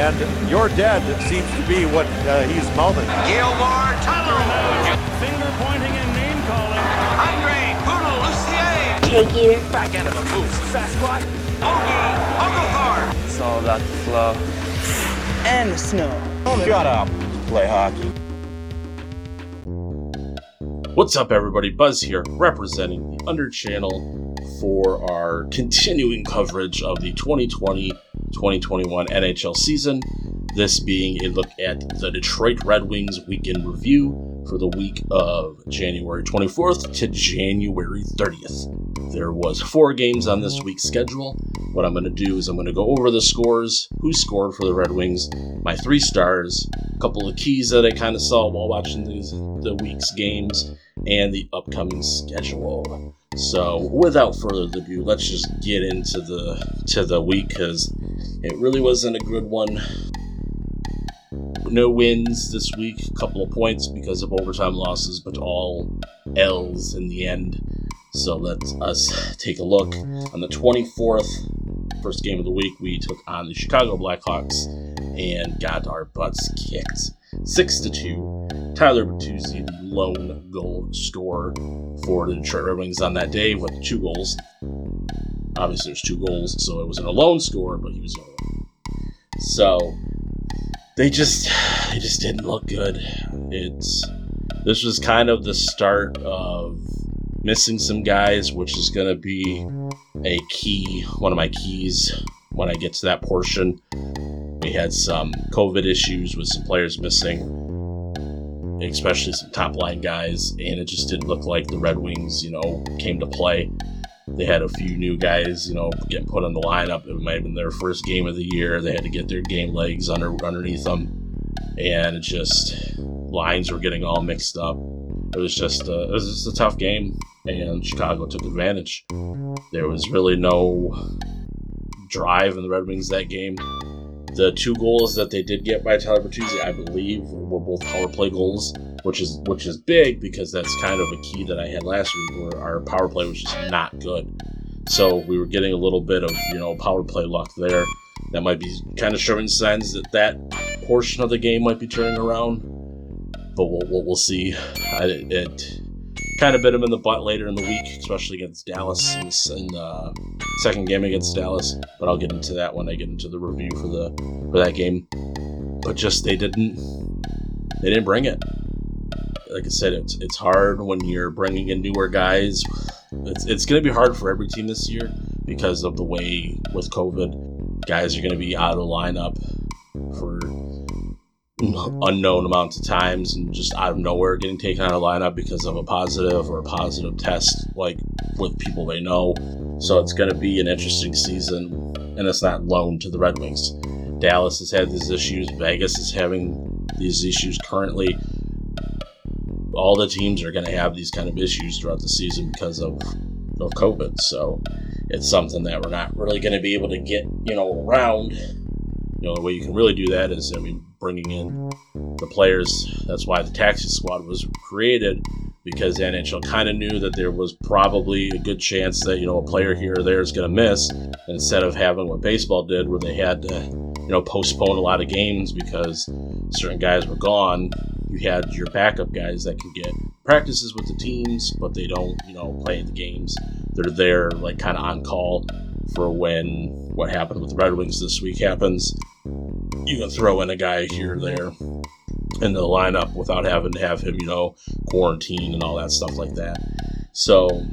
and your dead seems to be what uh, he's mouthing. Gilmore Tunnel. Finger pointing and name calling. Andre Poodle Lucier. Take eater. Back end of a boost. Sasquatch. Ogie Ogilthorpe. It's all about the flow. And the snow. Shut up. Play hockey. What's up, everybody? Buzz here, representing the Under Channel for our continuing coverage of the 2020 2021 NHL season. This being a look at the Detroit Red Wings weekend review for the week of January 24th to January 30th. There was four games on this week's schedule. What I'm going to do is I'm going to go over the scores, who scored for the Red Wings, my three stars, a couple of keys that I kind of saw while watching these the week's games, and the upcoming schedule. So, without further ado, let's just get into the to the week because it really wasn't a good one. No wins this week, a couple of points because of overtime losses, but all L's in the end. So let us take a look. On the 24th, first game of the week, we took on the Chicago Blackhawks and got our butts kicked. 6 to 2. Tyler Bertuzzi, lone goal scorer for the Detroit Red Wings on that day with two goals. Obviously, there's two goals, so it wasn't a lone scorer, but he was. So they just they just didn't look good. It's this was kind of the start of missing some guys, which is going to be a key, one of my keys when I get to that portion. We had some COVID issues with some players missing, especially some top line guys, and it just didn't look like the Red Wings, you know, came to play. They had a few new guys, you know, getting put on the lineup. It might have been their first game of the year. They had to get their game legs under underneath them, and it just lines were getting all mixed up. It was just a, it was just a tough game, and Chicago took advantage. There was really no drive in the Red Wings that game. The two goals that they did get by Tyler Bertuzzi, I believe, were both power play goals, which is which is big because that's kind of a key that I had last week, where our power play was just not good. So we were getting a little bit of you know power play luck there. That might be kind of showing signs that that portion of the game might be turning around, but we'll we'll, we'll see. I, it kind of bit him in the butt later in the week, especially against Dallas in, the second game against Dallas. But I'll get into that when I get into the review for the for that game. But just they didn't they didn't bring it. Like I said, it's it's hard when you're bringing in newer guys. It's it's going to be hard for every team this year because of the way with COVID, guys are going to be out of lineup unknown amounts of times and just out of nowhere getting taken out of lineup because of a positive or a positive test, like with people they know. So it's going to be an interesting season, and it's not loan to the Red Wings. Dallas has had these issues. Vegas is having these issues currently. All the teams are going to have these kind of issues throughout the season because of of COVID. So it's something that we're not really going to be able to get you know around. You know, the way you can really do that is, I mean, bringing in the players. That's why the taxi squad was created because the NHL kind of knew that there was probably a good chance that you know a player here or there is going to miss. Instead of having what baseball did, where they had to you know postpone a lot of games because certain guys were gone, you had your backup guys that could get practices with the teams, but they don't you know play in the games. They're there like kind of on call for when what happened with the Red Wings this week happens. You can throw in a guy here or there in the lineup without having to have him, you know, quarantine and all that stuff like that. So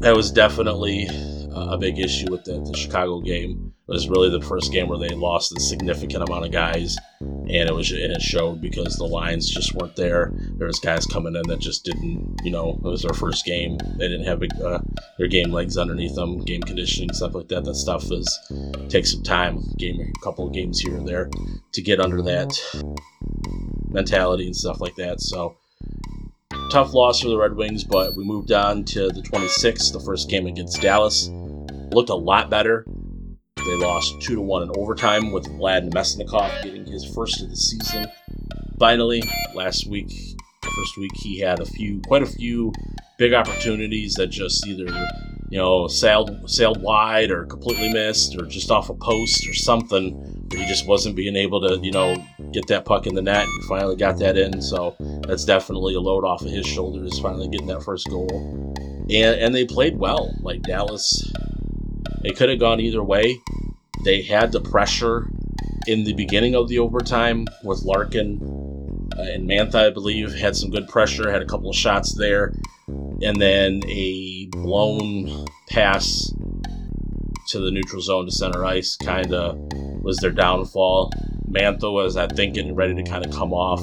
that was definitely a big issue with the, the, Chicago game. It was really the first game where they lost a significant amount of guys, and it was and it showed because the lines just weren't there. There was guys coming in that just didn't, you know, it was their first game. They didn't have uh, their game legs underneath them, game conditioning stuff like that. That stuff is takes some time, game a couple of games here and there to get under that mentality and stuff like that. So tough loss for the Red Wings, but we moved on to the 26th, the first game against Dallas. Looked a lot better. They lost 2 to 1 in overtime with Vlad Namestnikov getting his first of the season. Finally, last week, the first week, he had a few, quite a few big opportunities that just either, you know, sailed sailed wide or completely missed or just off a post or something he just wasn't being able to, you know, get that puck in the net. He finally got that in, so that's definitely a load off of his shoulders. Finally getting that first goal, and and they played well. Like Dallas, it could have gone either way. They had the pressure in the beginning of the overtime with Larkin uh, and Mantha, I believe, had some good pressure, had a couple of shots there, and then a blown pass to the neutral zone to center ice kind of was their downfall. Mantha was, I think, getting ready to kind of come off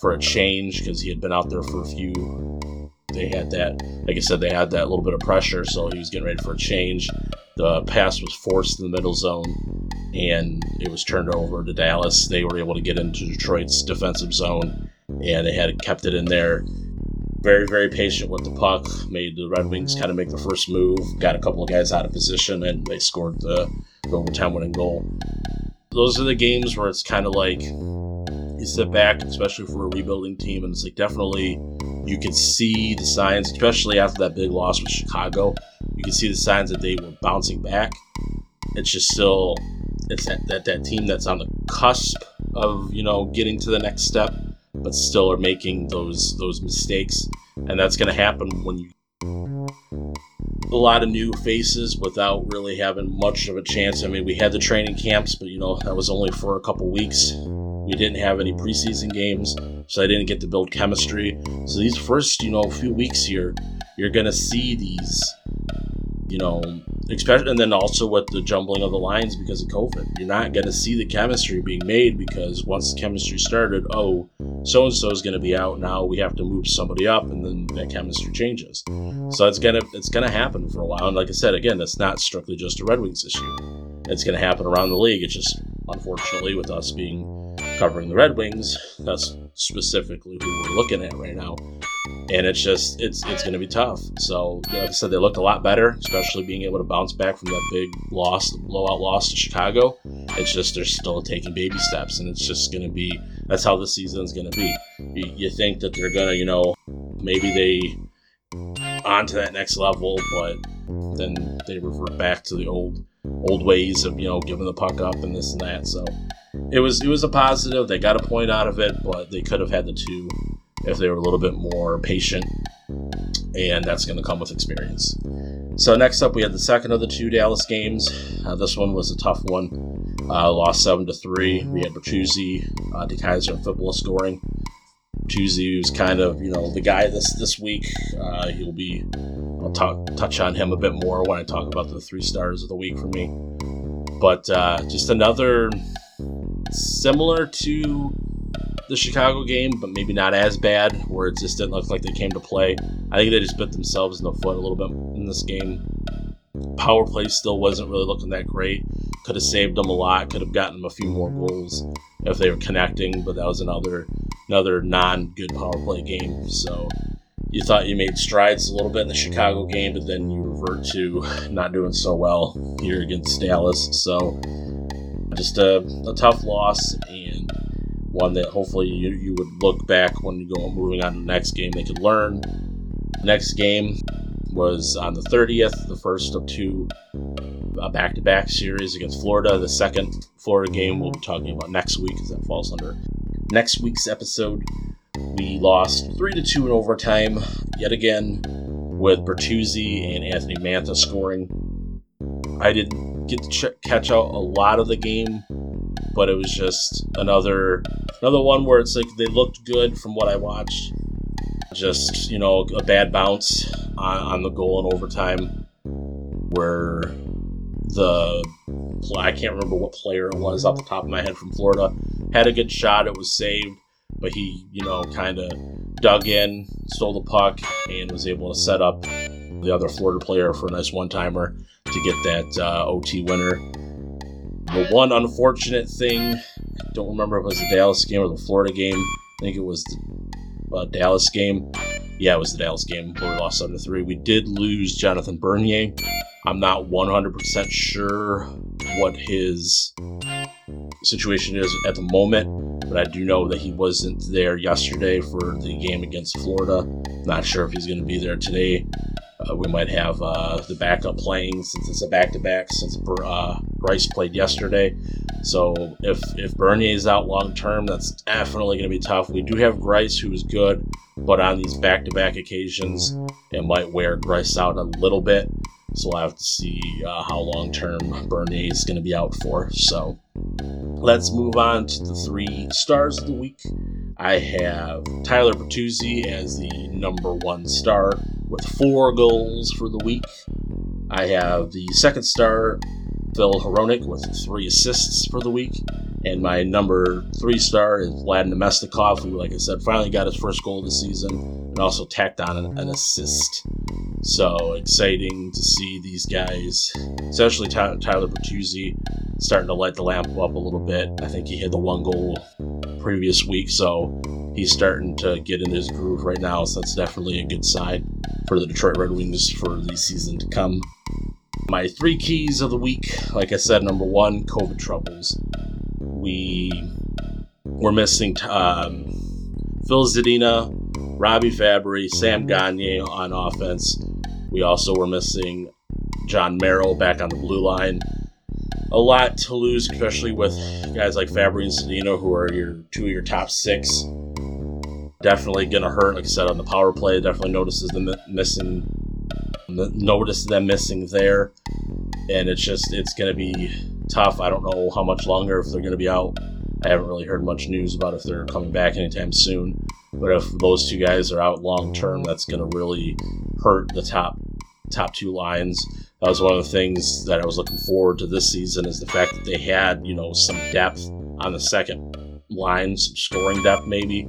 for a change because he had been out there for a few. They had that, like I said, they had that little bit of pressure, so he was getting ready for a change. The pass was forced in the middle zone, and it was turned over to Dallas. They were able to get into Detroit's defensive zone, and they had kept it in there. Very, very patient with the puck. Made the Red Wings kind of make the first move. Got a couple of guys out of position, and they scored the, the overtime winning goal. Those are the games where it's kind of like you sit back, especially for a rebuilding team, and it's like definitely you can see the signs, especially after that big loss with Chicago. You can see the signs that they were bouncing back. It's just still it's that, that that team that's on the cusp of you know getting to the next step, but still are making those those mistakes, and that's going to happen when you a lot of new faces without really having much of a chance. I mean, we had the training camps, but you know that was only for a couple weeks. We didn't have any preseason games, so I didn't get to build chemistry. So these first, you know, few weeks here, you're gonna see these, you know, especially and then also with the jumbling of the lines because of COVID. You're not gonna see the chemistry being made because once the chemistry started, oh, so and so is gonna be out now. We have to move somebody up, and then that chemistry changes. So it's gonna it's gonna happen for a while. And like I said, again, it's not strictly just a Red Wings issue. It's gonna happen around the league. It's just unfortunately with us being covering the Red Wings, that's specifically who we're looking at right now. And it's just it's it's going to be tough. So like I said, they looked a lot better, especially being able to bounce back from that big loss, the blowout loss to Chicago. It's just they're still taking baby steps, and it's just going to be that's how the season's going to be. You, you think that they're going to, you know, maybe they on to that next level, but then they revert back to the old old ways of you know giving the puck up and this and that. So it was it was a positive. They got a point out of it, but they could have had the two if they were a little bit more patient, and that's going to come with experience. So next up, we had the second of the two Dallas games. Uh, this one was a tough one. Uh, lost seven to three. We had Bertuzzi, uh, DeKeyser, and Filppula scoring. Bertuzzi was kind of you know the guy this this week. Uh, he'll be I'll talk touch on him a bit more when I talk about the three stars of the week for me. But uh, just another similar to the Chicago game, but maybe not as bad, where it just didn't look like they came to play. I think they just bit themselves in the foot a little bit in this game. Power play still wasn't really looking that great. Could have saved them a lot. Could have gotten them a few more goals if they were connecting, but that was another another non-good power play game. So you thought you made strides a little bit in the Chicago game, but then you revert to not doing so well here against Dallas. So just a, a tough loss and one that hopefully you, you would look back when you go moving on to the next game. They could learn. next game was on the 30th, the first of two uh, back-to-back series against Florida. The second Florida game we'll be talking about next week, because that falls under next week's episode. We lost three to two in overtime yet again, with Bertuzzi and Anthony Mantha scoring. I didn't get to ch- catch out a lot of the game, but it was just another another one where it's like they looked good from what I watched. Just you know a bad bounce on, on the goal in overtime, where the I can't remember what player it was off the top of my head from Florida had a good shot. It was saved, but he you know kind of dug in, stole the puck, and was able to set up the other Florida player for a nice one timer to get that uh, OT winner. The one unfortunate thing, I don't remember if it was the Dallas game or the Florida game. I think it was the uh, Dallas game. Yeah, it was the Dallas game where we lost 7 to 3. We did lose Jonathan Bernier. I'm not 100% sure what his situation is at the moment, but I do know that he wasn't there yesterday for the game against Florida. Not sure if he's going to be there today. Uh, we might have uh, the backup playing since it's a back to back, since uh, Greiss played yesterday. So if if Bernier is out long term, that's definitely going to be tough. We do have Greiss, who is good, but on these back to back occasions, it might wear Greiss out a little bit. So we'll have to see uh, how long term Bernier is going to be out for. So let's move on to the three stars of the week. I have Tyler Bertuzzi as the number one star with four goals for the week. I have the second star, Phil Hronek, with three assists for the week. And my number three star is Vlad Namestnikov, who, like I said, finally got his first goal of the season and also tacked on an, an assist. So exciting to see these guys, especially Tyler Bertuzzi, starting to light the lamp up a little bit. I think he had the one goal previous week, so he's starting to get in his groove right now. So that's definitely a good sign for the Detroit Red Wings for the season to come. My three keys of the week, like I said, number one, COVID troubles. We were missing um, Phil Zadina, Robby Fabbri, Sam Gagner on offense. We also were missing Jon Merrill back on the blue line. A lot to lose, especially with guys like Fabbri and Zadina, who are your two of your top six. Definitely gonna hurt, like I said, on the power play. Definitely notices them missing notice them missing there, and it's just it's to be tough. I don't know how much longer if they're to be out. I haven't really heard much news about if they're coming back anytime soon. But if those two guys are out long term, that's to really hurt the top top two lines. That was one of the things that I was looking forward to this season is the fact that they had you know some depth on the second line, some scoring depth maybe,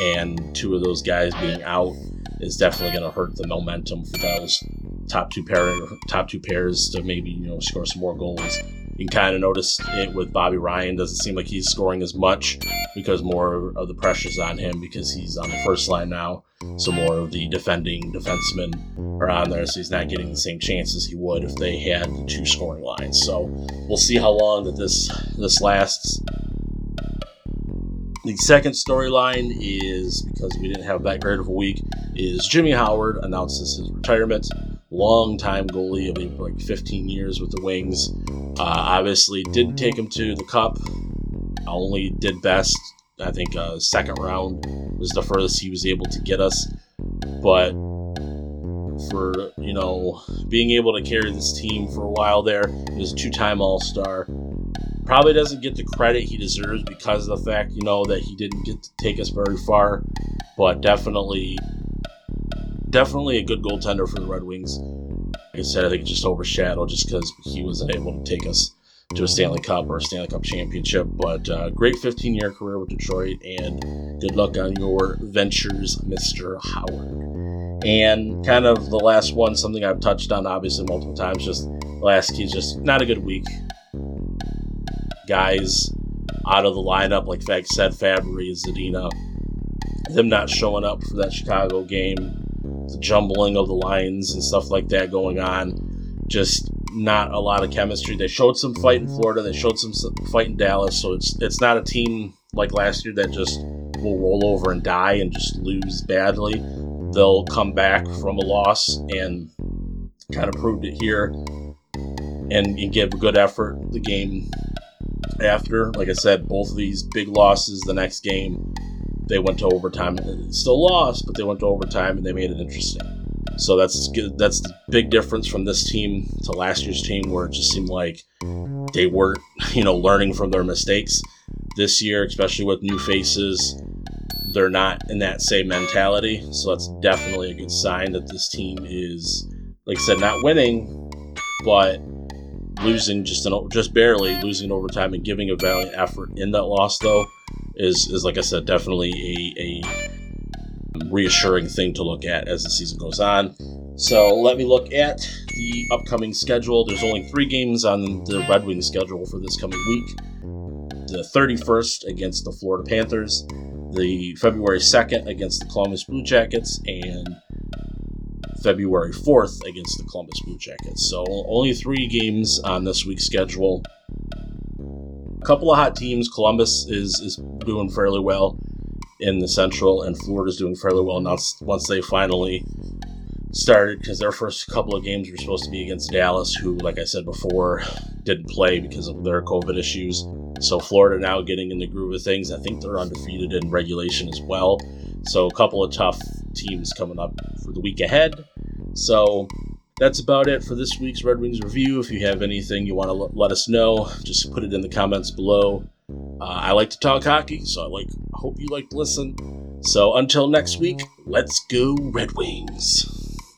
and two of those guys being out is definitely going to hurt the momentum for those top two pair top two pairs to maybe you know score some more goals. You can kind of notice it with Bobby Ryan. Doesn't seem like he's scoring as much because more of the pressure's on him because he's on the first line now. So more of the defending defensemen are on there, so he's not getting the same chances he would if they had two scoring lines. So we'll see how long that this this lasts. The second storyline is because we didn't have that great of a week. Is Jimmy Howard announces his retirement? Long-time goalie of like 15 years with the Wings. Uh, obviously, didn't take him to the Cup. Only did best. I think uh, second round was the furthest he was able to get us. But for you know being able to carry this team for a while there, he was a two-time All-Star probably doesn't get the credit he deserves because of the fact, you know, that he didn't get to take us very far. But definitely, definitely a good goaltender for the Red Wings. Like I said, I think it's just overshadowed just because he wasn't able to take us to a Stanley Cup or a Stanley Cup championship. But uh, great 15 year career with Detroit, and good luck on your ventures, Mr. Howard. And kind of the last one, something I've touched on obviously multiple times, just last key, just not a good week guys out of the lineup, like Fag said, Fabbri Zadina. Them not showing up for that Chicago game, the jumbling of the lines and stuff like that going on. Just not a lot of chemistry. They showed some fight in Florida. They showed some fight in Dallas. So it's it's not a team like last year that just will roll over and die and just lose badly. They'll come back from a loss and kind of proved it here and, and give a good effort. The game after. Like I said, both of these big losses the next game, they went to overtime. and Still lost, but they went to overtime and they made it interesting. So that's. That's the big difference from this team to last year's team, where it just seemed like they weren't, you know, learning from their mistakes. This year, especially with new faces, they're not in that same mentality. So that's definitely a good sign that this team is, like I said, not winning, but losing just an, just barely losing overtime and giving a valiant effort in that loss though is is like I said definitely a, a reassuring thing to look at as the season goes on. So let me look at the upcoming schedule. There's only three games on the Red Wings schedule for this coming week. The 31st against the Florida Panthers, the February 2nd against the Columbus Blue Jackets, and February 4th against the Columbus Blue Jackets. So only three games on this week's schedule. Couple of hot teams. Columbus is, is doing fairly well in the Central, and Florida's doing fairly well now once they finally started because their first couple of games were supposed to be against Dallas, who, like I said before, didn't play because of their COVID issues. So Florida now getting in the groove of things. I think they're undefeated in regulation as well. So a couple of tough teams coming up for the week ahead. So that's about it for this week's Red Wings review. If you have anything you want to l- let us know, just put it in the comments below. Uh, I like to talk hockey, so I like hope you like to listen. So until next week, let's go Red Wings.